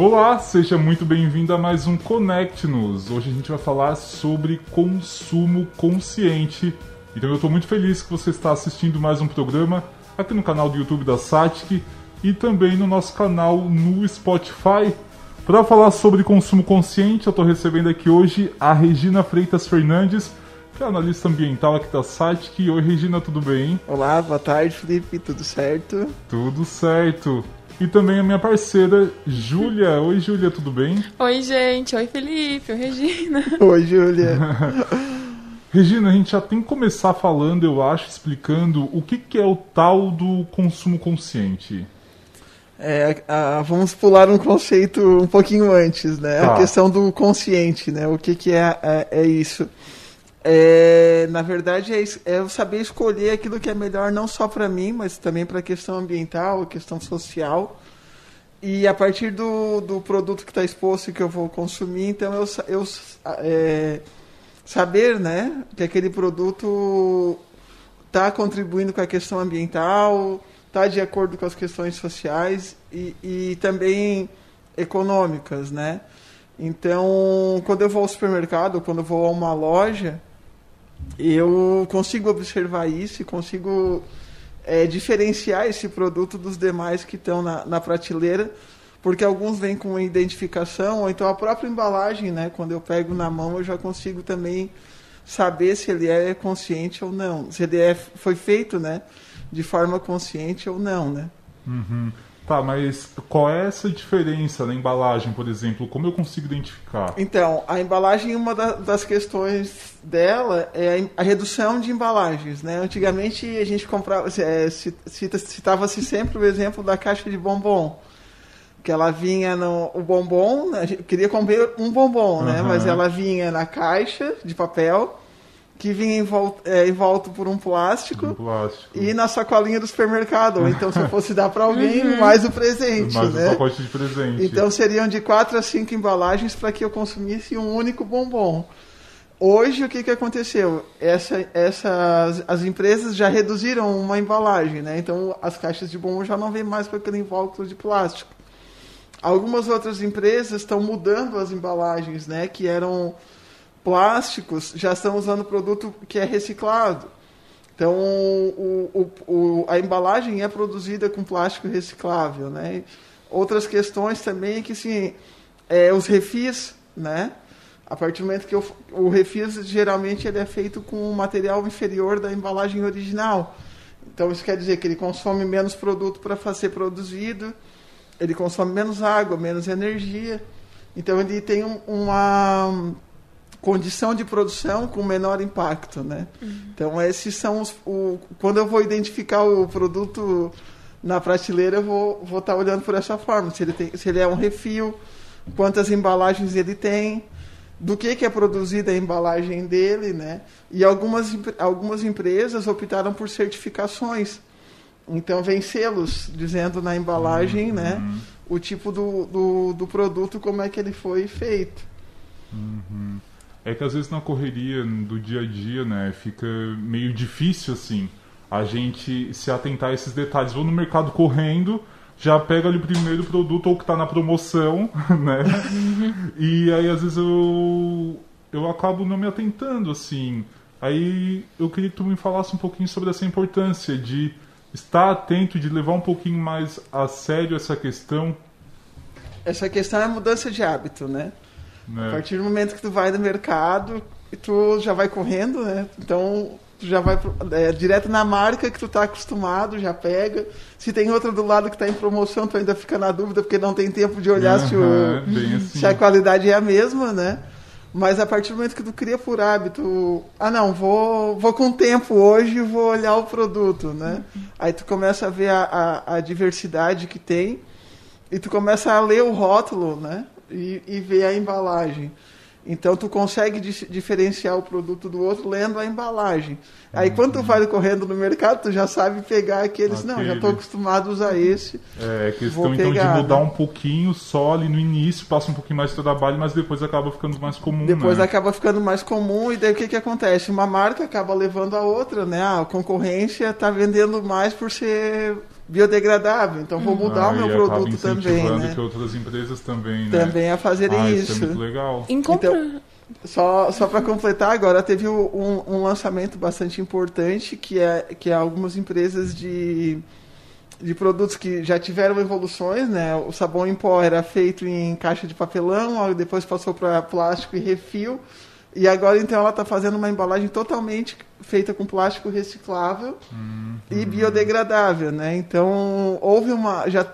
Olá, seja muito bem-vindo a mais um Connect-nos. Hoje a gente vai falar sobre consumo consciente. Então eu estou muito feliz que você está assistindo mais um programa aqui no canal do YouTube da Satic e também no nosso canal no Spotify. Para falar sobre consumo consciente, eu estou recebendo aqui hoje a Regina Freitas Fernandes, que é analista ambiental aqui da Satic. Oi, Regina, tudo bem? Olá, boa tarde, Felipe, tudo certo? Tudo certo. E também a minha parceira, Júlia. Oi, Júlia, tudo bem? Oi, gente. Oi, Felipe. Oi, Regina. Oi, Júlia. Regina, a gente já tem que começar falando, eu acho, explicando o que, que é o tal do consumo consciente. É, a, vamos pular um conceito um pouquinho antes, né? Tá. A questão do consciente, né? O que, que é, é, é isso? É, na verdade, é, é saber escolher aquilo que é melhor não só para mim, mas também para a questão ambiental, a questão social. E a partir do, do produto que está exposto e que eu vou consumir, então eu, eu é, saber né, que aquele produto está contribuindo com a questão ambiental, está de acordo com as questões sociais e, e também econômicas, né? Então, quando eu vou ao supermercado, quando eu vou a uma loja, eu consigo observar isso e consigo é, diferenciar esse produto dos demais que estão na, na, prateleira, porque alguns vêm com identificação, ou então a própria embalagem, né? Quando eu pego na mão, eu já consigo também saber se ele é consciente ou não, se ele é, foi feito, né? De forma consciente ou não, né? Uhum. Tá, mas qual é essa diferença na embalagem, por exemplo? Como eu consigo identificar? Então, a embalagem, uma das questões dela é a redução de embalagens, né? Antigamente a gente comprava, é, citava-se sempre o exemplo da caixa de bombom, que ela vinha no o bombom, né? queria comer um bombom, né? Mas ela vinha na caixa de papel que vinha envolto, é, envolto por um plástico, um plástico, e na sacolinha do supermercado. Ou então, se eu fosse dar para alguém, uhum. mais o presente. Mais né? um pacote de presente. Então, seriam de quatro a cinco embalagens para que eu consumisse um único bombom. Hoje, o que, que aconteceu? Essa, essas, as empresas já reduziram uma embalagem, né? Então, as caixas de bombom já não vêm mais com aquele invólucro de plástico. Algumas outras empresas estão mudando as embalagens, né? Que eram plásticos já estão usando produto que é reciclado. Então, o, o, o, a embalagem é produzida com plástico reciclável, né? Outras questões também é que, sim, é, os refis, né? A partir do momento que eu, o refis, geralmente, ele é feito com um material inferior da embalagem original. Então, isso quer dizer que ele consome menos produto para ser produzido, ele consome menos água, menos energia. Então, ele tem um, uma condição de produção com menor impacto, né? Uhum. Então esses são os o, quando eu vou identificar o produto na prateleira eu vou vou estar tá olhando por essa forma, se ele tem se ele é um refil, quantas embalagens ele tem, do que que é produzida a embalagem dele, né? E algumas algumas empresas optaram por certificações. Então vem selos dizendo na embalagem, né, uhum. né, o tipo do, do, do produto, como é que ele foi feito. Uhum. É que às vezes na correria do dia a dia, né, fica meio difícil assim a gente se atentar a esses detalhes. Vou no mercado correndo, já pega ali o primeiro produto ou que está na promoção, né? e aí às vezes eu eu acabo não me atentando assim. Aí eu queria que tu me falasse um pouquinho sobre essa importância de estar atento, de levar um pouquinho mais a sério essa questão. Essa questão é mudança de hábito, né? É. A partir do momento que tu vai no mercado, e tu já vai correndo, né? Então, tu já vai é, direto na marca que tu tá acostumado, já pega. Se tem outra do lado que está em promoção, tu ainda fica na dúvida porque não tem tempo de olhar uhum, se, o, assim. se a qualidade é a mesma, né? Mas a partir do momento que tu cria por hábito, ah não, vou, vou com tempo hoje vou olhar o produto, né? Aí tu começa a ver a, a, a diversidade que tem e tu começa a ler o rótulo, né? E, e ver a embalagem. Então tu consegue diferenciar o produto do outro lendo a embalagem. Aí quando tu vai correndo no mercado, tu já sabe pegar aqueles, Aquele. não, já estou acostumado a usar esse. É, questão então de mudar né? um pouquinho só ali no início, passa um pouquinho mais de trabalho, mas depois acaba ficando mais comum. Depois né? acaba ficando mais comum, e daí o que, que acontece? Uma marca acaba levando a outra, né? A concorrência está vendendo mais por ser biodegradável. Então vou mudar Ah, o meu e produto também, né? que outras empresas também, né? Também a fazerem ah, isso. Isso é muito legal. Em compra. Então- Só, só para completar, agora teve um, um lançamento bastante importante que é que é algumas empresas de, de produtos que já tiveram evoluções, né? O sabão em pó era feito em caixa de papelão, depois passou para plástico e refil. E agora então ela está fazendo uma embalagem totalmente feita com plástico reciclável e biodegradável, né? Então houve uma já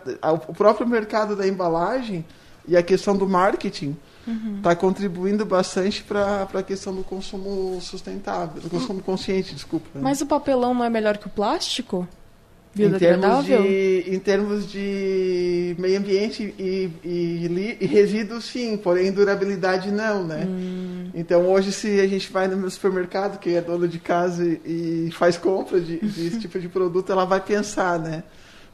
o próprio mercado da embalagem e a questão do marketing está contribuindo bastante para a questão do consumo sustentável, do consumo consciente, desculpa. né? Mas o papelão não é melhor que o plástico? em termos, Biodegradável? de, em termos de meio ambiente e, e e resíduos, sim, porém durabilidade não, né? Hum. Então hoje se a gente vai no supermercado, que é dono de casa e, e faz compra de, desse tipo de produto, ela vai pensar, né?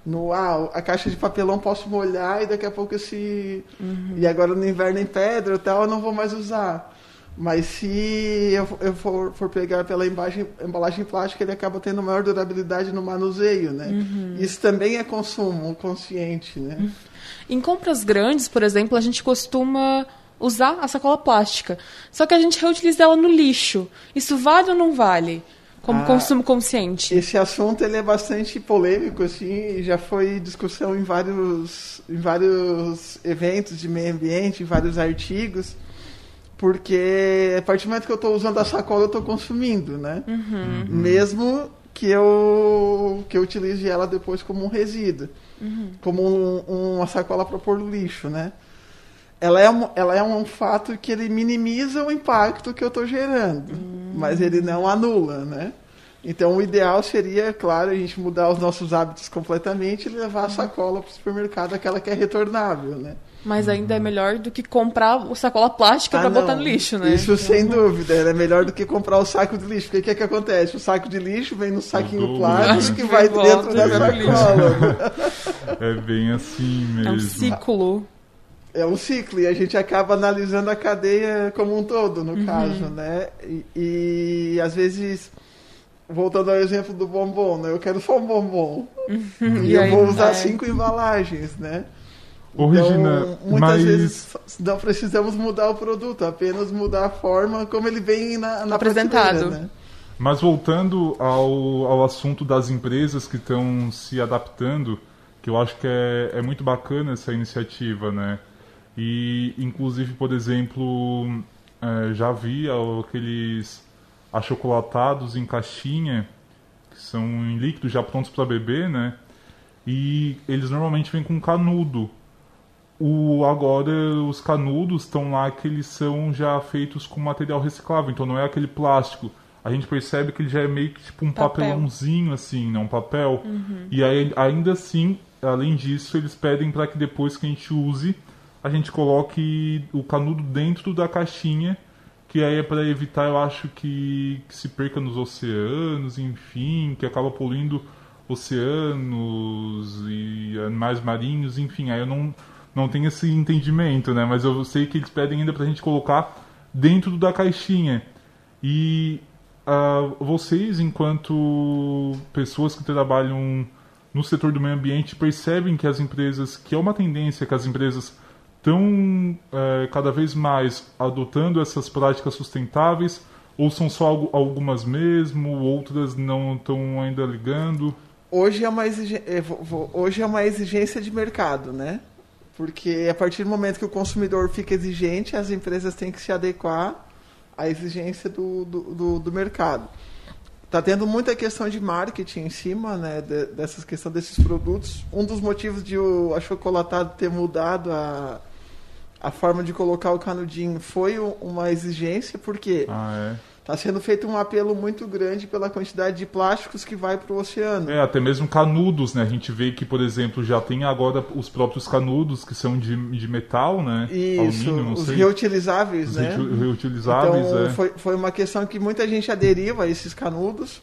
No, ah, a caixa de papelão posso molhar e daqui a pouco se... Uhum. E agora no inverno em pedra e tal, eu não vou mais usar. Mas se eu, eu for, for pegar pela embalagem, embalagem plástica, ele acaba tendo maior durabilidade no manuseio, né? Uhum. Isso também é consumo consciente, né? Em compras grandes, por exemplo, a gente costuma usar a sacola plástica. Só que a gente reutiliza ela no lixo. Isso vale ou não vale? Como Ah, consumo consciente. Esse assunto ele é bastante polêmico, assim, e já foi discussão em vários, em vários eventos de meio ambiente, em vários artigos, porque a partir do momento que eu estou usando a sacola, eu estou consumindo, né? Mesmo que eu, que eu utilize ela depois como um resíduo, como um- uma sacola para pôr no lixo, né? Ela é, um, ela é um fato que ele minimiza o impacto que eu estou gerando, mas ele não anula, né? Então, o ideal seria, claro, a gente mudar os nossos hábitos completamente e levar a sacola para o supermercado, aquela que é retornável, né? Mas ainda é melhor do que comprar o sacola plástica Ah, pra não. botar no lixo, né? Isso sem dúvida, é melhor do que comprar o saco de lixo. Porque o que, que acontece? O saco de lixo vem no saquinho plástico que vai dentro da lixo. sacola. É bem assim mesmo. É um ciclo. É um ciclo e a gente acaba analisando a cadeia como um todo, no caso, né? E, e, às vezes, voltando ao exemplo do bombom, né? Eu quero só um bombom. E, E eu vou usar vai. cinco embalagens, né? Ô, Regina, Então, muitas mas vezes não precisamos mudar o produto, apenas mudar a forma como ele vem na, na Apresentado. né? Mas voltando ao, ao assunto das empresas que estão se adaptando, que eu acho que é, é muito bacana essa iniciativa, né? E, inclusive, por exemplo, eh, já vi aqueles achocolatados em caixinha, que são em líquido já prontos para beber, né? E eles normalmente vêm com canudo. O, agora, os canudos estão lá que eles são já feitos com material reciclável, então não é aquele plástico. A gente percebe que ele já é meio que tipo um Papel. papelãozinho, assim, não um papel. E aí, ainda assim, além disso, eles pedem para que depois que a gente use, a gente coloque o canudo dentro da caixinha, que aí é para evitar, eu acho, que, que se perca nos oceanos, enfim, que acaba poluindo oceanos e animais marinhos, enfim, aí eu não, não tenho esse entendimento, né? Mas eu sei que eles pedem ainda pra gente colocar dentro da caixinha. E ah, vocês, enquanto pessoas que trabalham no setor do meio ambiente, percebem que as empresas, que é uma tendência que as empresas estão eh, cada vez mais adotando essas práticas sustentáveis, ou são só algu- algumas mesmo, outras não estão ainda ligando? Hoje é, uma exige- é, hoje é uma exigência de mercado, né? Porque a partir do momento que o consumidor fica exigente, as empresas têm que se adequar à exigência do, do, do, do mercado. Está tendo muita questão de marketing em cima né, de, dessas questão desses produtos. Um dos motivos de o achocolatado ter mudado a, a forma de colocar o canudinho foi uma exigência, porque Ah, está sendo feito um apelo muito grande pela quantidade de plásticos que vai para o oceano. é. É, até mesmo canudos, né? A gente vê que, por exemplo, já tem agora os próprios canudos que são de, de metal, né? Isso, Alumínio, não os sei. reutilizáveis, Os né? reutil- reutilizáveis, então, é. foi, foi uma questão que muita gente aderiu a esses canudos.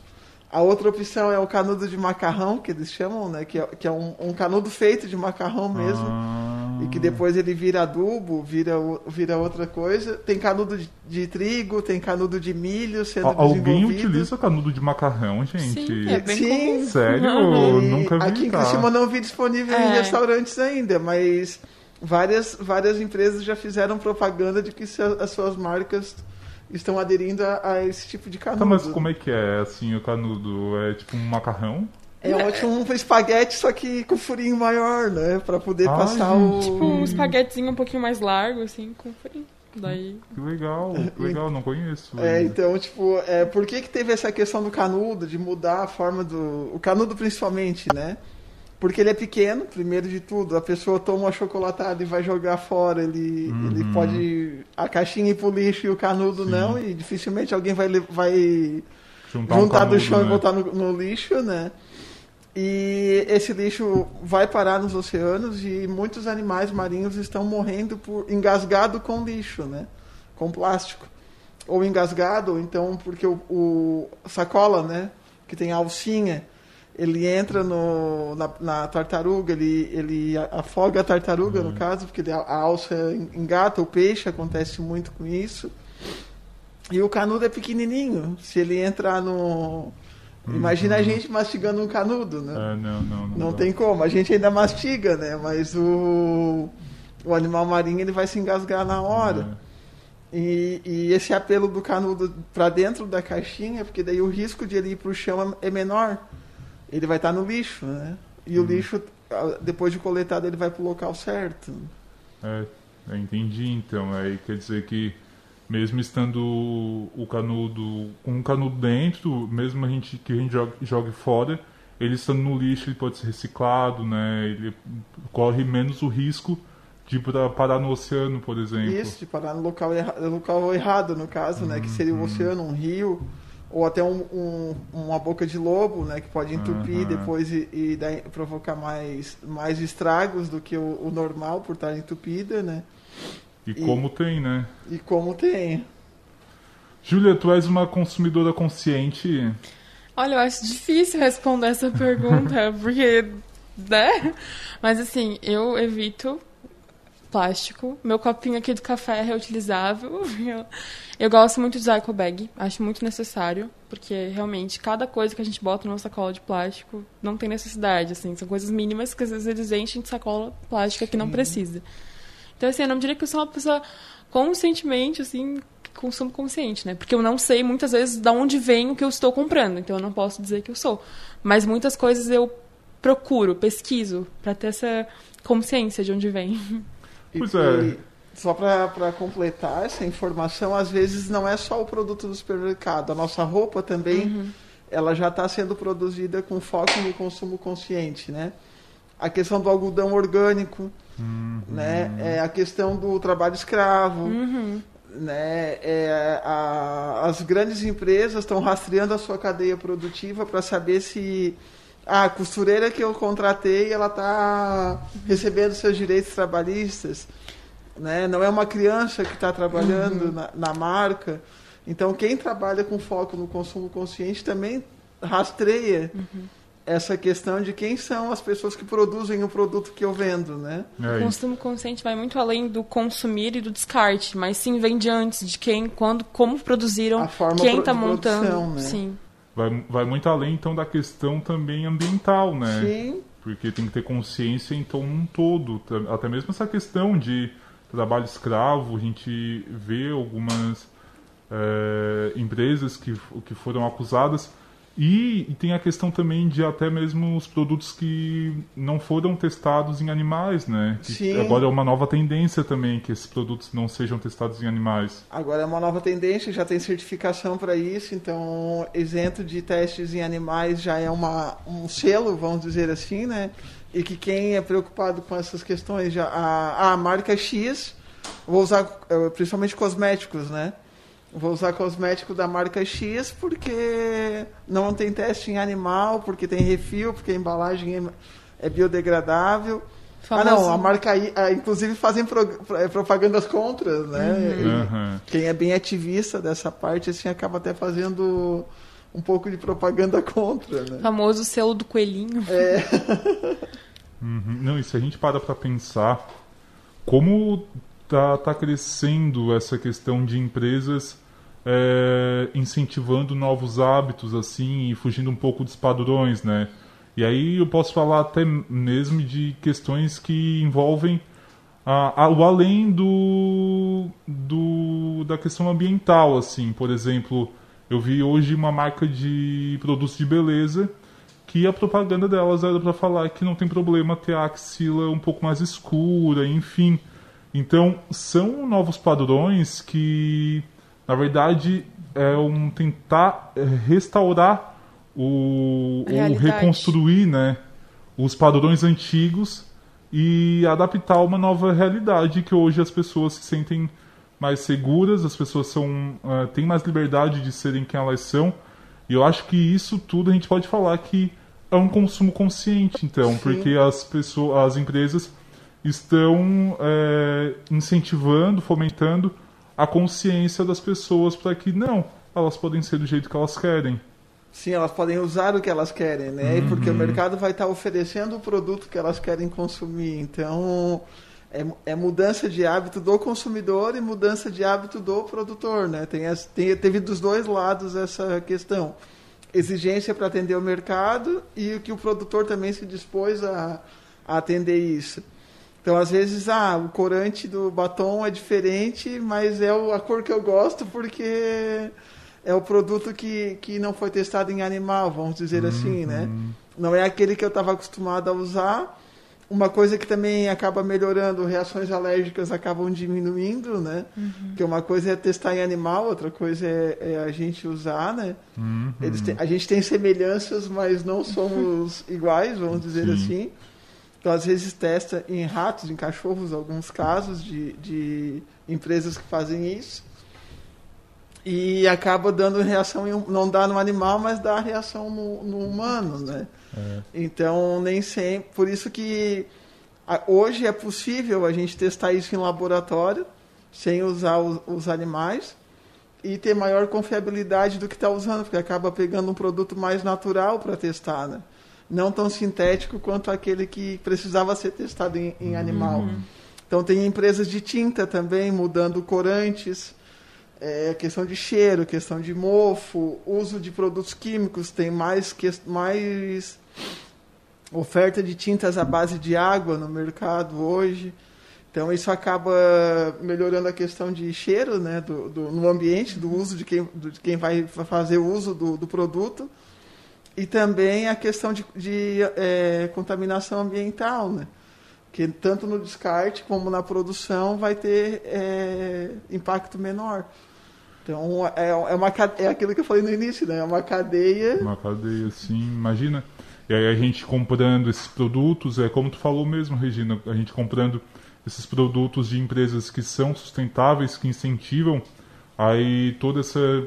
A outra opção é o canudo de macarrão, que eles chamam, né? Que é, que é um, um canudo feito de macarrão mesmo. Ah, e que depois ele vira adubo, vira, vira outra coisa. Tem canudo de, de trigo, tem canudo de milho sendo Al- Alguém desenvolvido. utiliza canudo de macarrão, gente? Sim, é bem Sim. comum. Sério? Uhum. Nunca vi, Aqui em? Criciúma não vi disponível em É. restaurantes ainda, mas várias, várias empresas já fizeram propaganda de que as suas marcas estão aderindo a, a esse tipo de canudo. Tá, mas como é que é, assim, o canudo? É tipo um macarrão? É ótimo um espaguete, só que com furinho maior, né? Pra poder Ai, passar gente, o... Tipo um espaguetezinho um pouquinho mais largo, assim, com furinho. Daí. Que legal, que legal, não conheço. É, então, tipo, é, por que que teve essa questão do canudo, de mudar a forma do... O canudo principalmente, né? Porque ele é pequeno, primeiro de tudo. A pessoa toma uma chocolatada e vai jogar fora, ele, ele Uhum. pode... A caixinha ir pro lixo e o canudo não, e dificilmente alguém vai, vai Juntar, um juntar do canudo, chão e né? botar no, no lixo, né? E esse lixo vai parar nos oceanos e muitos animais marinhos estão morrendo por engasgado com lixo, né? Com plástico. Ou engasgado, ou então porque o, o sacola, né? Que tem a alcinha, ele entra no, na, na tartaruga, ele, ele afoga a tartaruga, no caso, porque ele- a alça engata o peixe, acontece muito com isso. E o canudo é pequenininho. Se ele entrar no. Imagina a gente mastigando um canudo, né? É, não, não, não. Não tem como. A gente ainda mastiga, né? Mas o, o animal marinho ele vai se engasgar na hora. É. E, e esse apelo do canudo para dentro da caixinha, porque daí o risco de ele ir para o chão é menor. Ele vai estar no lixo, né? E o lixo, depois de coletado, ele vai para o local certo. É, entendi então. Aí quer dizer que mesmo estando o canudo com um canudo dentro, mesmo a gente que a gente jogue, jogue fora, ele estando no lixo ele pode ser reciclado, né? Ele corre menos o risco de parar no oceano, por exemplo. Isso, de parar no local, erra local errado, no caso, né? Que seria o oceano, um rio, ou até um, um- uma boca de lobo, né? Que pode entupir Aham. depois e, e daí provocar mais, mais estragos do que o, o normal por estar entupida, né? E E- como tem, né? E como tem. Júlia, tu és uma consumidora consciente. Olha, eu acho difícil responder essa pergunta, porque, né? Mas assim, eu evito plástico. Meu copinho aqui do café é reutilizável. Eu, eu gosto muito de usar eco bag, acho muito necessário, porque realmente cada coisa que a gente bota numa sacola de plástico não tem necessidade, assim, são coisas mínimas que às vezes eles enchem de sacola plástica que não precisa. Então assim, eu não diria que eu sou uma pessoa conscientemente assim, consumo consciente, né? Porque eu não sei muitas vezes de onde vem o que eu estou comprando, então eu não posso dizer que eu sou. Mas muitas coisas eu procuro, pesquiso para ter essa consciência de onde vem. Pois é. só para completar essa informação, às vezes não é só o produto do supermercado. A nossa roupa também, ela já está sendo produzida com foco no consumo consciente, né? A questão do algodão orgânico, né? É a questão do trabalho escravo, Uhum. né? É a- as grandes empresas estão rastreando a sua cadeia produtiva para saber se ah, a costureira que eu contratei ela está recebendo seus direitos trabalhistas, né? Não é uma criança que está trabalhando na, na marca. Então quem trabalha com foco no consumo consciente também rastreia essa questão de quem são as pessoas que produzem o produto que eu vendo, né? É, O consumo consciente vai muito além do consumir e do descarte, mas sim vem de antes, de quem, quando, como produziram, A forma quem está montando. produção, né? Sim. vai, vai muito além então da questão também ambiental, né? Sim, Porque tem que ter consciência em tom um todo. Até mesmo essa questão de trabalho escravo, a gente vê algumas eh, empresas que, que foram acusadas. E, e tem a questão também de até mesmo os produtos que não foram testados em animais, né? Que Sim. Agora é uma nova tendência também que esses produtos não sejam testados em animais. Agora é uma nova tendência, já tem certificação para isso, então isento de testes em animais já é uma, um selo, vamos dizer assim, né? E que quem é preocupado com essas questões, já a, a marca X, vou usar eh, principalmente cosméticos, né? Vou usar cosmético da marca X porque não tem teste em animal, porque tem refil, porque a embalagem é, é biodegradável. Ah, não, Famoso- a marca I, ah, inclusive fazem pro- pro- propagandas contra, né? Aham. Quem é bem ativista dessa parte, assim, acaba até fazendo um pouco de propaganda contra, né? famoso selo do coelhinho. É, Uhum. Não, e se a gente para pra pensar, como tá, tá crescendo essa questão de empresas é, incentivando novos hábitos assim e fugindo um pouco dos padrões, né? E aí eu posso falar até mesmo de questões que envolvem a, a, o além do, do, da questão ambiental, assim. Por exemplo, eu vi hoje uma marca de produtos de beleza que a propaganda delas era para falar que não tem problema ter a axila um pouco mais escura, enfim. Então, são novos padrões que, na verdade, é um tentar é, restaurar o, o reconstruir né, os padrões antigos e adaptar uma nova realidade que hoje as pessoas se sentem mais seguras, as pessoas são, uh, têm mais liberdade de serem quem elas são. E eu acho que isso tudo a gente pode falar que é um consumo consciente, então, Sim. porque as pessoas, as empresas estão é, incentivando, fomentando a consciência das pessoas para que não, elas podem ser do jeito que elas querem. Sim, elas podem usar o que elas querem, né? Uhum. Porque o mercado vai estar oferecendo o produto que elas querem consumir. Então, é, é, mudança de hábito do consumidor e mudança de hábito do produtor, né? Tem, tem, teve dos dois lados essa questão. Exigência para atender o mercado e que o produtor também se dispôs a, a atender isso. Então, às vezes, ah, o corante do batom é diferente, mas é a cor que eu gosto porque é o produto que, que não foi testado em animal, vamos dizer uhum. assim, né? Não é aquele que eu estava acostumado a usar. Uma coisa que também acaba melhorando, reações alérgicas acabam diminuindo, né? Uhum. Que uma coisa é testar em animal, outra coisa é, é a gente usar, né? Uhum. Eles têm, a gente tem semelhanças, mas não somos iguais, vamos dizer Sim. assim. Então, às vezes, testa em ratos, em cachorros, alguns casos de, de empresas que fazem isso e acaba dando reação, em, não dá no animal, mas dá reação no, no humano, né? É. Então, nem sempre. Por isso que hoje é possível a gente testar isso em laboratório, sem usar os, os animais, e ter maior confiabilidade do que está usando, porque acaba pegando um produto mais natural para testar, né? Não tão sintético quanto aquele que precisava ser testado em, em animal. Uhum. Então, tem empresas de tinta também mudando corantes é, questão de cheiro, questão de mofo, uso de produtos químicos, tem mais, que, mais oferta de tintas à base de água no mercado hoje. Então isso acaba melhorando a questão de cheiro né, do, do no ambiente, do uso de quem, de quem vai fazer uso do, do produto. E também a questão de, de é, contaminação ambiental, né? que tanto no descarte como na produção vai ter é, impacto menor. Então, é, é, uma, é aquilo que eu falei no início, né? É uma cadeia. Uma cadeia, sim. Imagina. E aí a gente comprando esses produtos, é como tu falou mesmo, Regina, a gente comprando esses produtos de empresas que são sustentáveis, que incentivam, aí toda essa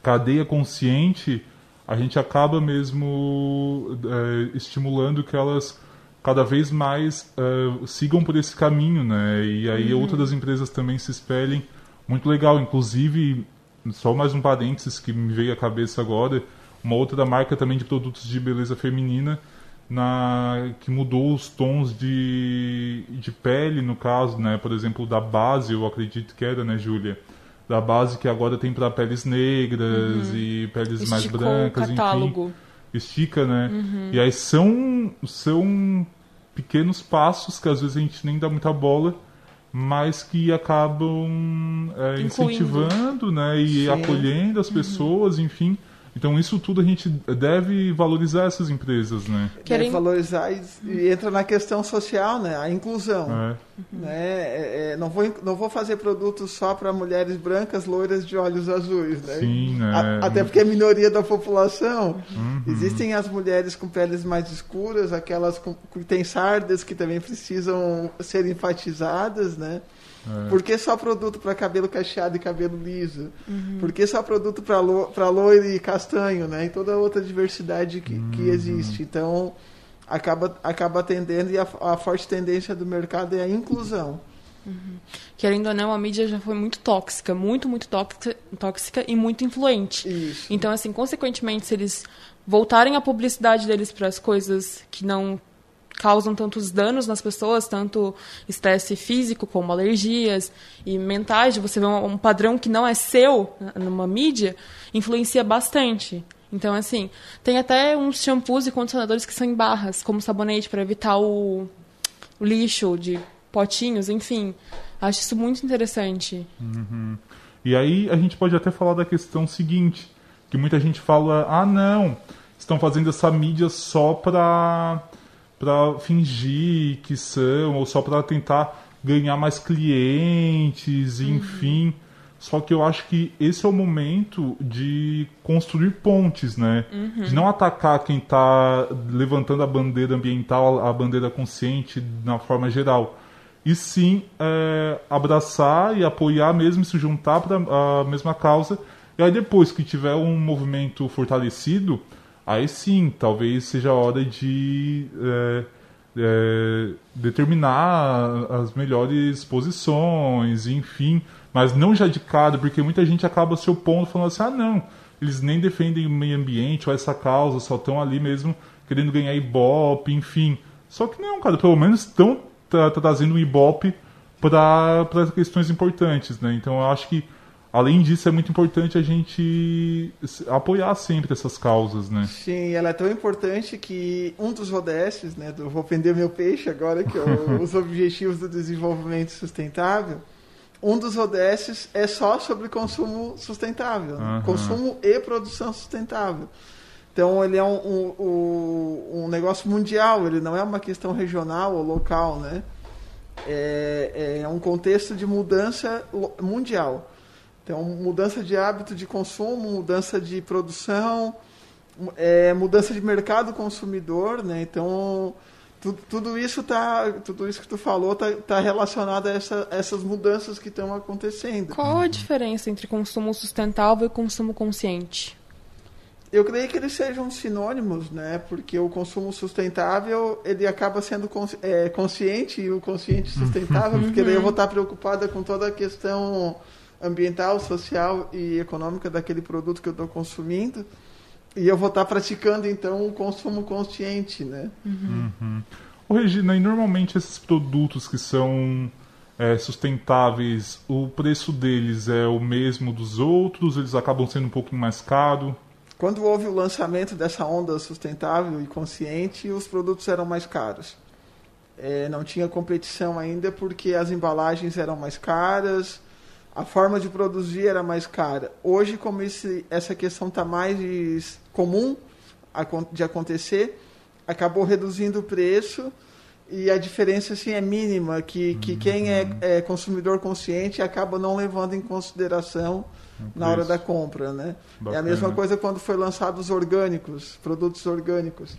cadeia consciente, a gente acaba mesmo é, estimulando que elas cada vez mais é, sigam por esse caminho, né? E aí uhum. outras empresas também se espelhem muito legal, inclusive, só mais um parênteses que me veio à cabeça agora, uma outra marca também de produtos de beleza feminina, na que mudou os tons de, de pele, no caso, né? Por exemplo, da base, eu acredito que era, né, Júlia? Da base que agora tem para peles negras uhum. e peles Esticou mais brancas, enfim. Estica, né? Uhum. E aí são, são pequenos passos que às vezes a gente nem dá muita bola, mas que acabam é, incentivando né, e Sim. acolhendo as uhum. pessoas, uhum. enfim. Então isso tudo a gente deve valorizar essas empresas, né? Querem valorizar e, e, entra na questão social, né? A inclusão, é. né? É, é, não vou não vou fazer produtos só para mulheres brancas, loiras de olhos azuis, né? Sim, né? A, até porque é minoria da população. Uhum. Existem as mulheres com peles mais escuras, aquelas com, que têm sardas que também precisam ser enfatizadas, né? É. Por que só produto para cabelo cacheado e cabelo liso? Uhum. Por que só produto para lo, loiro e castanho, né? E toda outra diversidade que, uhum. que existe. Então, acaba, acaba atendendo e a, a, forte tendência do mercado é a inclusão. Uhum. Querendo ou não, a mídia já foi muito tóxica, muito, muito tóxica, tóxica e muito influente. Isso. Então, assim, consequentemente, se eles voltarem a publicidade deles para as coisas que não causam tantos danos nas pessoas, tanto estresse físico como alergias e mentais, de você ver um, padrão que não é seu numa mídia, influencia bastante. Então, assim, tem até uns shampoos e condicionadores que são em barras, como sabonete, para evitar o, o, lixo de potinhos, enfim. Acho isso muito interessante. Uhum. E aí a gente pode até falar da questão seguinte, que muita gente fala, ah não, estão fazendo essa mídia só para para fingir que são ou só para tentar ganhar mais clientes, uhum. enfim. Só que eu acho que esse é o momento de construir pontes, né? Uhum. De não atacar quem está levantando a bandeira ambiental, a bandeira consciente na forma geral. E sim é, abraçar e apoiar mesmo, se juntar para a mesma causa. E aí depois que tiver um movimento fortalecido, aí sim, talvez seja a hora de é, é, determinar as melhores posições, enfim, mas não já de cara, porque muita gente acaba se opondo falando assim, ah não, eles nem defendem o meio ambiente ou essa causa, só estão ali mesmo querendo ganhar ibope, enfim. Só que não, cara, pelo menos estão trazendo um ibope para questões importantes, né? Então eu acho que além disso, é muito importante a gente apoiar sempre essas causas, né? Sim, ela é tão importante que um dos ODS, né, do Vou Vender Meu Peixe agora, que é o, os Objetivos do Desenvolvimento Sustentável, um dos ODS é só sobre consumo sustentável, uhum. consumo e produção sustentável. Então ele é um, um, um, um, negócio mundial, ele não é uma questão regional ou local, né? É, é um contexto de mudança mundial. Então, mudança de hábito de consumo, mudança de produção, é, mudança de mercado consumidor, né? Então, tudo, tudo isso tá, tudo isso que tu falou tá, tá relacionado a essa, essas mudanças que estão acontecendo. Qual a diferença entre consumo sustentável e consumo consciente? Eu creio que eles sejam sinônimos, né? Porque o consumo sustentável ele acaba sendo é, consciente e o consciente sustentável, porque daí eu vou estar preocupada com toda a questão ambiental, social e econômica daquele produto que eu estou consumindo e eu vou estar tá praticando então o consumo consciente, né? Uhum. Uhum. Ô, Regina, e normalmente esses produtos que são é, sustentáveis, o preço deles é o mesmo dos outros? Eles acabam sendo um pouquinho mais caros? Quando houve o lançamento dessa onda sustentável e consciente, os produtos eram mais caros. É, não tinha competição ainda porque as embalagens eram mais caras, a forma de produzir era mais cara. Hoje, como esse, essa questão está mais comum de acontecer, acabou reduzindo o preço e a diferença assim é mínima, que, que uhum. quem é, é, consumidor consciente acaba não levando em consideração na hora da compra, né? Bacana. É a mesma coisa quando foi lançado os orgânicos, produtos orgânicos.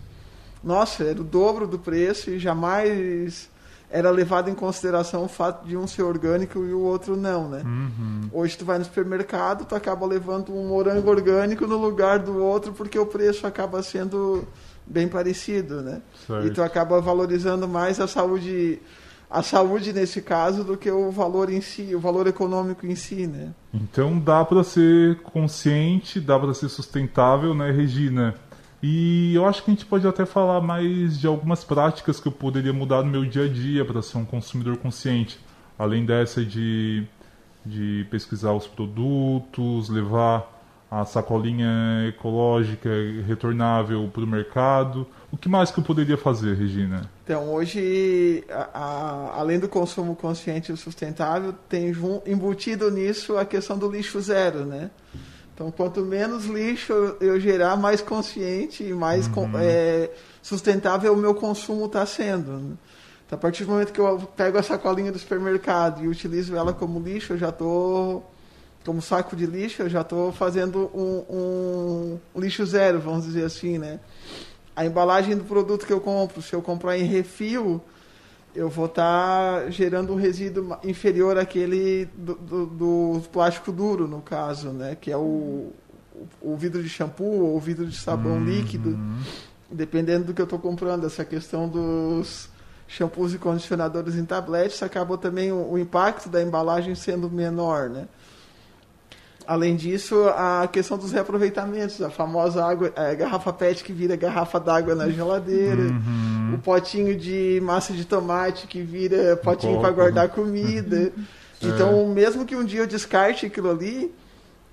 Nossa, era o dobro do preço e jamais era levado em consideração o fato de um ser orgânico e o outro não, né? Uhum. Hoje tu vai no supermercado, tu acaba levando um morango orgânico no lugar do outro porque o preço acaba sendo bem parecido, né? Certo. E tu acaba valorizando mais a saúde a saúde nesse caso do que o valor em si, o valor econômico em si, né? Então dá para ser consciente, dá para ser sustentável, né, Regina? E eu acho que a gente pode até falar mais de algumas práticas que eu poderia mudar no meu dia a dia para ser um consumidor consciente. Além dessa de, de pesquisar os produtos, levar a sacolinha ecológica retornável para o mercado. O que mais que eu poderia fazer, Regina? Então, hoje, a, a, além do consumo consciente e sustentável, tem embutido nisso a questão do lixo zero, né? Então, quanto menos lixo eu gerar, mais consciente e mais uhum. é, sustentável o meu consumo está sendo. Né? Então, a partir do momento que eu pego a sacolinha do supermercado e utilizo ela como lixo, eu já estou como saco de lixo, eu já estou fazendo um, um, lixo zero, vamos dizer assim, né? A embalagem do produto que eu compro, se eu comprar em refil, eu vou estar tá gerando um resíduo inferior àquele do, do, do, plástico duro, no caso, né? Que é o, o vidro de shampoo ou o vidro de sabão uhum. líquido, dependendo do que eu estou comprando. Essa questão dos shampoos e condicionadores em tabletes acabou também o, o impacto da embalagem sendo menor, né? Além disso, a questão dos reaproveitamentos, a famosa água, a garrafa PET que vira garrafa d'água na geladeira. Uhum o potinho de massa de tomate que vira potinho para guardar né? comida. Então, mesmo que um dia eu descarte aquilo ali,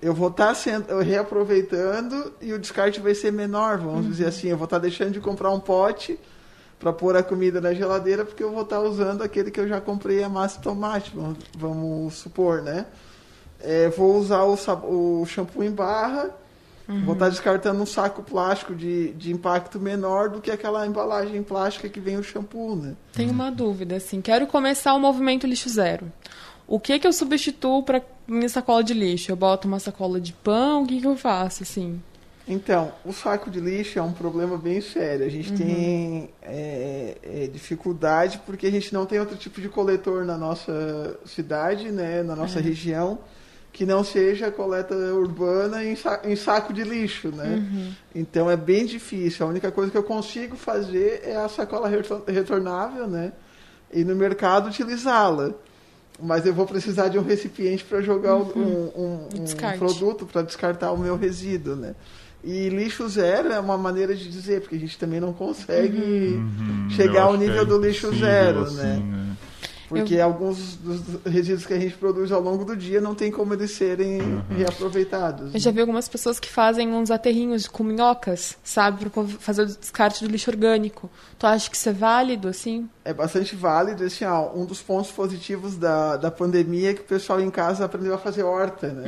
eu vou estar sendo, reaproveitando e o descarte vai ser menor, vamos dizer assim. Eu vou estar deixando de comprar um pote para pôr a comida na geladeira porque eu vou estar usando aquele que eu já comprei a massa de tomate, vamos, vamos supor, né? É, vou usar o, o shampoo em barra, vou estar descartando um saco plástico de, de impacto menor do que aquela embalagem plástica que vem o shampoo, né? Tenho uma dúvida, assim. Quero começar o movimento lixo zero. O que que eu substituo para minha sacola de lixo? Eu boto uma sacola de pão? O que que eu faço, assim? Então, o saco de lixo é um problema bem sério. A gente tem é, é, dificuldade porque a gente não tem outro tipo de coletor na nossa cidade, né, na nossa região, que não seja coleta urbana em, sa- em saco de lixo, né? Então é bem difícil. A única coisa que eu consigo fazer é a sacola retor- retornável, né? E no mercado utilizá-la. Mas eu vou precisar de um recipiente para jogar um- um, um, Descarte. produto para descartar o meu resíduo, né? E lixo zero é uma maneira de dizer, porque a gente também não consegue Uhum, chegar eu ao nível é do lixo zero, assim, né? Porque alguns dos resíduos que a gente produz ao longo do dia não tem como eles serem reaproveitados. Eu já vi algumas pessoas que fazem uns aterrinhos com minhocas, sabe? Pra fazer o descarte do lixo orgânico. Tu acha que isso é válido, assim? É bastante válido. Assim, ó, um dos pontos positivos da, da pandemia é que o pessoal em casa aprendeu a fazer horta, né?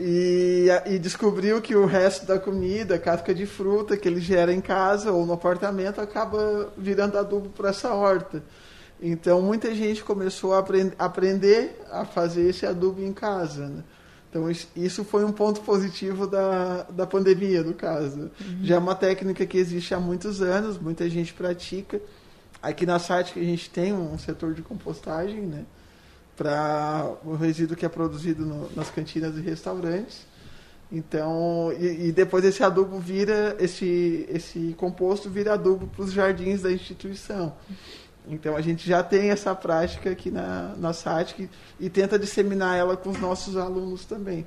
E, e descobriu que o resto da comida, casca de fruta que ele gera em casa ou no apartamento, acaba virando adubo para essa horta. Então, muita gente começou a apren- aprender a fazer esse adubo em casa, né? Então, isso- foi um ponto positivo da, da pandemia, no caso. Já é uma técnica que existe há muitos anos, muita gente pratica. Aqui na site que a gente tem um setor de compostagem, né? Para o resíduo que é produzido no- nas cantinas e restaurantes. Então, e, e depois esse adubo vira, esse, esse composto vira adubo para os jardins da instituição. Então a gente já tem essa prática aqui na, na SATIC e tenta disseminar ela com os nossos alunos também.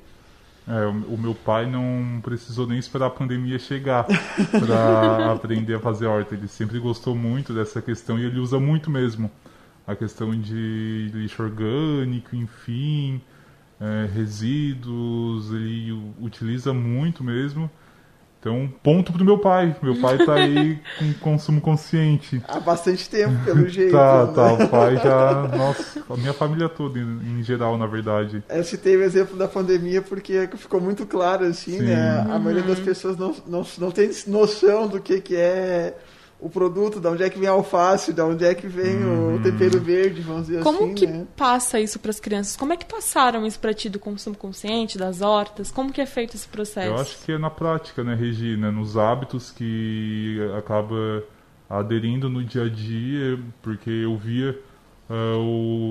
É, o, meu pai não precisou nem esperar a pandemia chegar para aprender a fazer horta. Ele sempre gostou muito dessa questão e ele usa muito mesmo a questão de lixo orgânico, enfim, é, resíduos. Ele utiliza muito mesmo. Então, ponto pro meu pai. Meu pai tá aí com consumo consciente. Há bastante tempo, pelo jeito. Tá, né? tá. O pai já. Nossa, a minha família toda, em, em geral, na verdade. Eu citei o exemplo da pandemia porque ficou muito claro, assim, Sim. né? A maioria das pessoas não, não, não tem noção do que, que é o produto, de onde é que vem a alface, de onde é que vem o tempero verde, vamos dizer Como assim, que né? passa isso para as crianças? Como é que passaram isso para ti do consumo consciente, das hortas? Como que é feito esse processo? Eu acho que é na prática, né, Regina? Nos hábitos que acaba aderindo no dia a dia, porque eu via ah,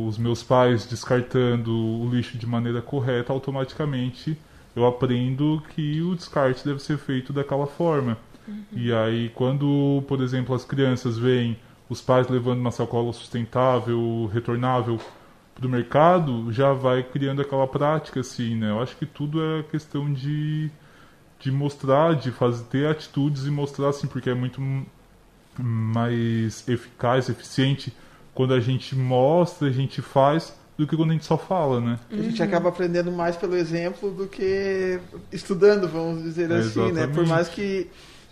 os meus pais descartando o lixo de maneira correta, automaticamente eu aprendo que o descarte deve ser feito daquela forma. E aí, quando, por exemplo, as crianças veem os pais levando uma sacola sustentável, retornável para o mercado, já vai criando aquela prática, assim, né? Eu acho que tudo é questão de, de mostrar, de fazer, ter atitudes e mostrar, assim, porque é muito mais eficaz, eficiente quando a gente mostra, a gente faz, do que quando a gente só fala, né? A gente acaba aprendendo mais pelo exemplo do que estudando, vamos dizer É, assim, né? Por exatamente. mais que,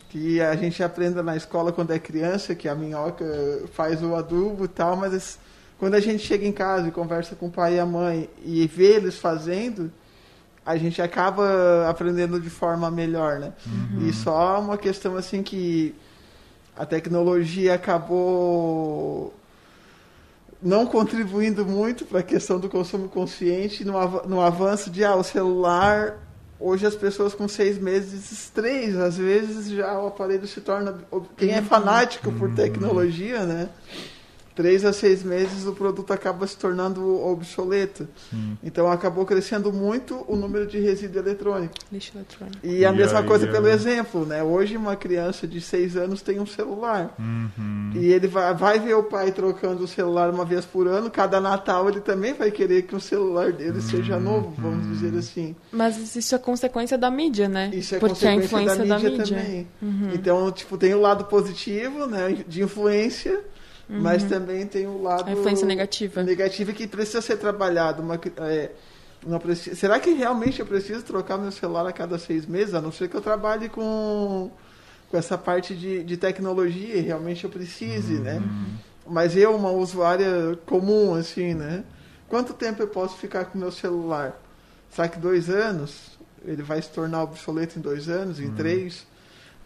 que a gente aprenda na escola quando é criança, que a minhoca faz o adubo e tal, mas quando a gente chega em casa e conversa com o pai e a mãe e vê eles fazendo, a gente acaba aprendendo de forma melhor, né? E só uma questão assim que a tecnologia acabou não contribuindo muito para a questão do consumo consciente no, av- no avanço de ah, o celular. Hoje as pessoas com seis meses, três, às vezes já o aparelho se torna. Quem é fanático por tecnologia, né? Três a seis meses o produto acaba se tornando obsoleto. Sim. Então acabou crescendo muito o número de resíduo eletrônico. Lixo eletrônico. E a E mesma aí, coisa é- pelo exemplo, né? Hoje uma criança de seis anos tem um celular. Uhum. E ele vai, vai ver o pai trocando o celular uma vez por ano. Cada Natal ele também vai querer que o celular dele seja novo, vamos dizer assim. Mas isso é consequência da mídia, né? Isso é Porque é a consequência influência da da mídia, mídia. também. Uhum. Então, tipo, tem o lado positivo, né, de influência, mas também tem o lado Uhum. A influência negativa. negativo que precisa ser trabalhado. Uma, é, não será que realmente eu preciso trocar meu celular a cada seis meses? A não ser que eu trabalhe com, com essa parte de, de tecnologia e realmente eu precise, né? Mas eu, uma usuária comum, assim, né? Quanto tempo eu posso ficar com meu celular? Será que dois anos? Ele vai se tornar obsoleto em dois anos, em três?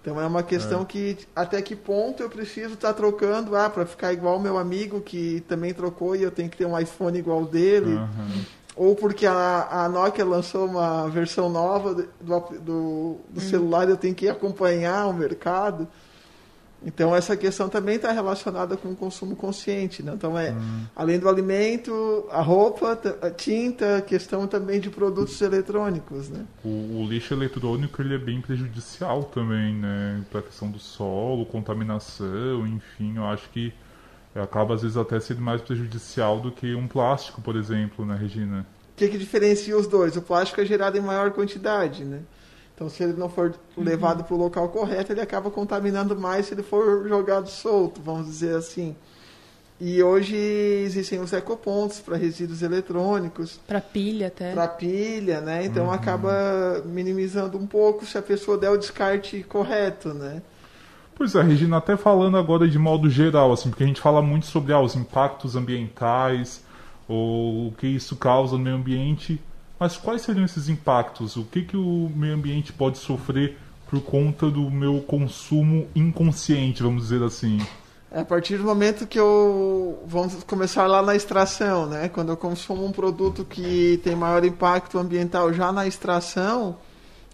Então é uma questão que até que ponto eu preciso estar trocando, ah, para ficar igual o meu amigo que também trocou e eu tenho que ter um iPhone igual dele, Aham. ou porque a, a Nokia lançou uma versão nova do, do, do celular e eu tenho que acompanhar o mercado. Então essa questão também está relacionada com o consumo consciente, né? Então é além do alimento, a roupa, a tinta, a questão também de produtos eletrônicos, né? O, o lixo eletrônico ele é bem prejudicial também, né? Para a questão do solo, contaminação, enfim, eu acho que acaba às vezes até sendo mais prejudicial do que um plástico, por exemplo, né, Regina? O que, que diferencia os dois? O plástico é gerado em maior quantidade, né? Então, se ele não for levado para o local correto, ele acaba contaminando mais se ele for jogado solto, vamos dizer assim. E hoje existem os ecopontos para resíduos eletrônicos, Pra pilha até. para pilha, né? Então acaba minimizando um pouco se a pessoa der o descarte correto, né? Pois é, Regina, até falando agora de modo geral, assim, porque a gente fala muito sobre ah, os impactos ambientais, ou o que isso causa no meio ambiente, mas quais seriam esses impactos? O que, que o meio ambiente pode sofrer por conta do meu consumo inconsciente, vamos dizer assim? É a partir do momento que eu. Vamos começar lá na extração, né? Quando eu consumo um produto que tem maior impacto ambiental já na extração,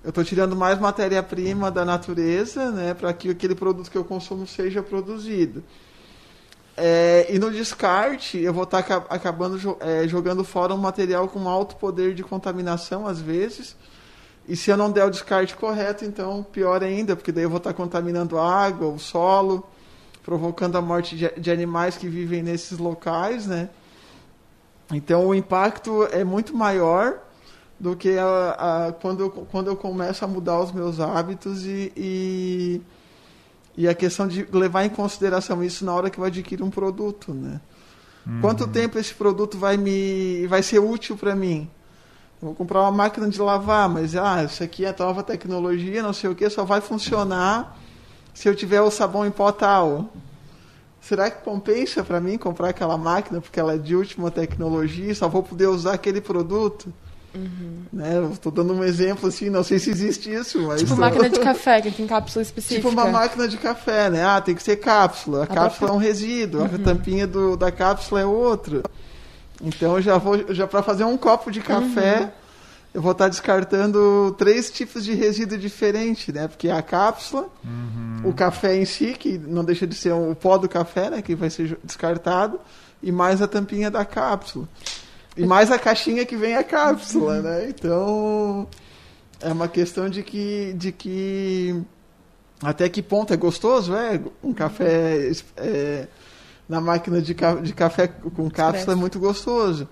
eu estou tirando mais matéria-prima da natureza, né? Para que aquele produto que eu consumo seja produzido. É, e no descarte, eu vou estar acabando jo- é, jogando fora um material com alto poder de contaminação, às vezes. E se eu não der o descarte correto, então pior ainda, porque daí eu vou estar contaminando a água, o solo provocando a morte de, de animais que vivem nesses locais, né? Então o impacto é muito maior do que a, a- quando, eu, quando eu começo a mudar os meus hábitos e, e, e a questão de levar em consideração isso na hora que eu adquiro um produto, né? Quanto tempo esse produto vai me vai ser útil para mim? Eu vou comprar uma máquina de lavar, mas ah, isso aqui é nova tecnologia, não sei o que, só vai funcionar se eu tiver o sabão em pó tal. Será que compensa para mim comprar aquela máquina porque ela é de última tecnologia e só vou poder usar aquele produto? Né? Eu estou dando um exemplo assim, não sei se existe isso, mas Tipo máquina de café, que tem cápsula específica. Tipo uma máquina de café, né? Ah, tem que ser cápsula. A A cápsula é um resíduo, a tampinha do, da cápsula é outra. Então eu já vou já para fazer um copo de café, eu vou estar descartando três tipos de resíduo diferente, né? Porque é a cápsula, o café em si, que não deixa de ser o pó do café, né, que vai ser descartado, e mais a tampinha da cápsula. E mais a caixinha que vem a cápsula, né? Então, é uma questão de que de que até que ponto é gostoso, é? Um café é, na máquina de, ca- de café com cápsula é muito gostoso.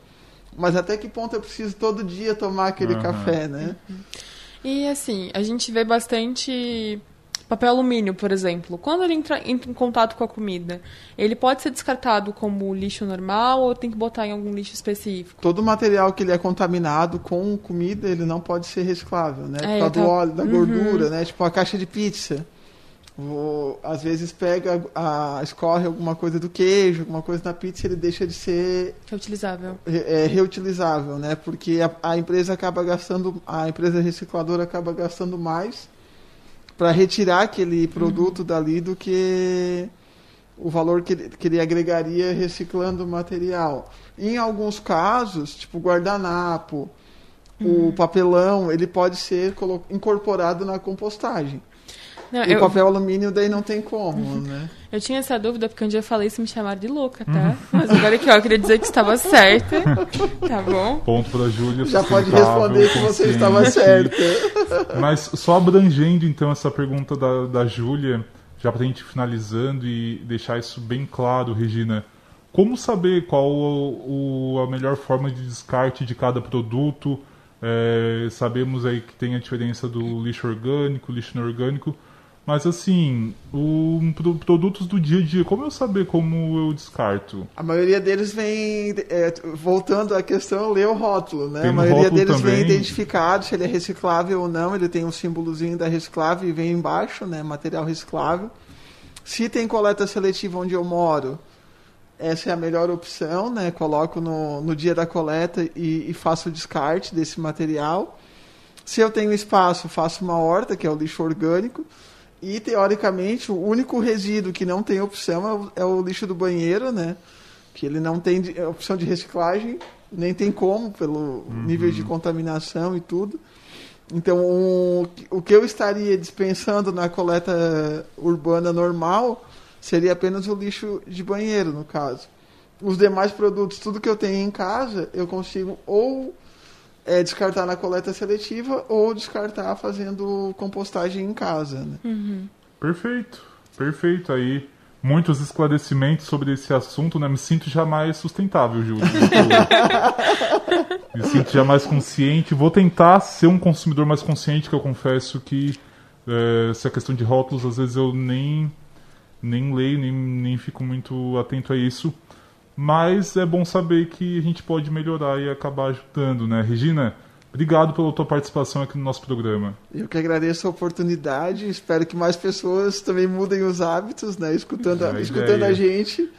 Mas até que ponto eu preciso todo dia tomar aquele Aham. café, né? E assim, a gente vê bastante papel alumínio, por exemplo. Quando ele entra, entra em contato com a comida, ele pode ser descartado como lixo normal ou tem que botar em algum lixo específico? Todo material que ele é contaminado com comida, ele não pode ser reciclável, né? É, Por causa do tava- óleo, da Uhum. gordura, né? Tipo a caixa de pizza. Vou- às vezes pega, a, escorre alguma coisa do queijo, alguma coisa na pizza, ele deixa de ser Reutilizável. re- é, reutilizável, né? Porque a, a empresa acaba gastando, a empresa recicladora acaba gastando mais para retirar aquele produto dali do que o valor que ele, que ele agregaria reciclando o material. Em alguns casos, tipo guardanapo, o papelão, ele pode ser incorporado na compostagem. Não, E eu, o papel alumínio daí não tem como, né? eu tinha essa dúvida porque um dia eu falei isso e me chamaram de louca, tá? Mas agora ó, eu queria dizer que estava certa. Tá bom? Ponto para Júlia. Já pode responder que você estava certa. Mas só abrangendo então essa pergunta da, da Júlia, já para a gente finalizando e deixar isso bem claro, Regina. Como saber qual o, o- a melhor forma de descarte de cada produto? É, sabemos aí que tem a diferença do lixo orgânico, lixo inorgânico. Mas assim, o, pro- produtos do dia a dia, como eu saber como eu descarto? A maioria deles vem, é, voltando à questão, lê o rótulo, né? Tem a maioria deles vem também. identificado se ele é reciclável ou não, ele tem um símbolozinho da reciclável e vem embaixo, né? Material reciclável. Se tem coleta seletiva onde eu moro, essa é a melhor opção, né? Coloco no, no dia da coleta e, e faço o descarte desse material. Se eu tenho espaço, faço uma horta, que é o lixo orgânico. E, teoricamente, o único resíduo que não tem opção é o, é o lixo do banheiro, né? Que ele não tem de- opção de reciclagem, nem tem como, pelo nível de contaminação e tudo. Então, o, o que eu estaria dispensando na coleta urbana normal seria apenas o lixo de banheiro, no caso. Os demais produtos, tudo que eu tenho em casa, eu consigo ou é, descartar na coleta seletiva ou descartar fazendo compostagem em casa. Né? Perfeito, perfeito. Aí, muitos esclarecimentos sobre esse assunto, né? Me sinto jamais sustentável, Júlio. Me sinto já mais consciente. Vou tentar ser um consumidor mais consciente, que eu confesso que é, essa questão de rótulos, às vezes eu nem, nem leio, nem, nem fico muito atento a isso. Mas é bom saber que a gente pode melhorar e acabar ajudando, né? Regina, obrigado pela tua participação aqui no nosso programa. Eu que agradeço a oportunidade, espero que mais pessoas também mudem os hábitos, né? Escutando, É a escutando ideia. a gente.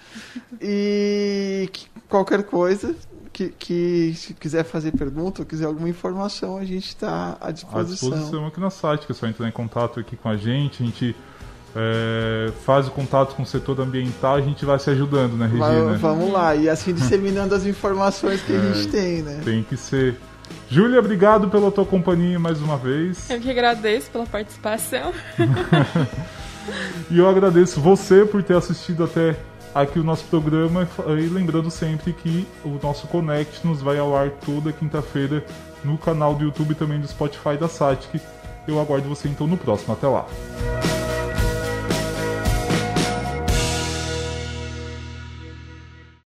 E que qualquer coisa que, que se quiser fazer pergunta ou quiser alguma informação, a gente está à à disposição. disposição aqui na site, que é só entrar em contato aqui com a gente, a gente é, faz o contato com o setor ambiental, a gente vai se ajudando, né, Regina? vamos lá, e assim disseminando as informações que a É. gente tem, né? Tem que ser. Júlia, obrigado pela tua companhia mais uma vez. Eu que agradeço pela participação. E eu agradeço você por ter assistido até aqui o nosso programa. E lembrando sempre que o nosso Connect nos vai ao ar toda quinta-feira no canal do YouTube e também do Spotify da Satic. Eu aguardo você então no próximo. Até lá.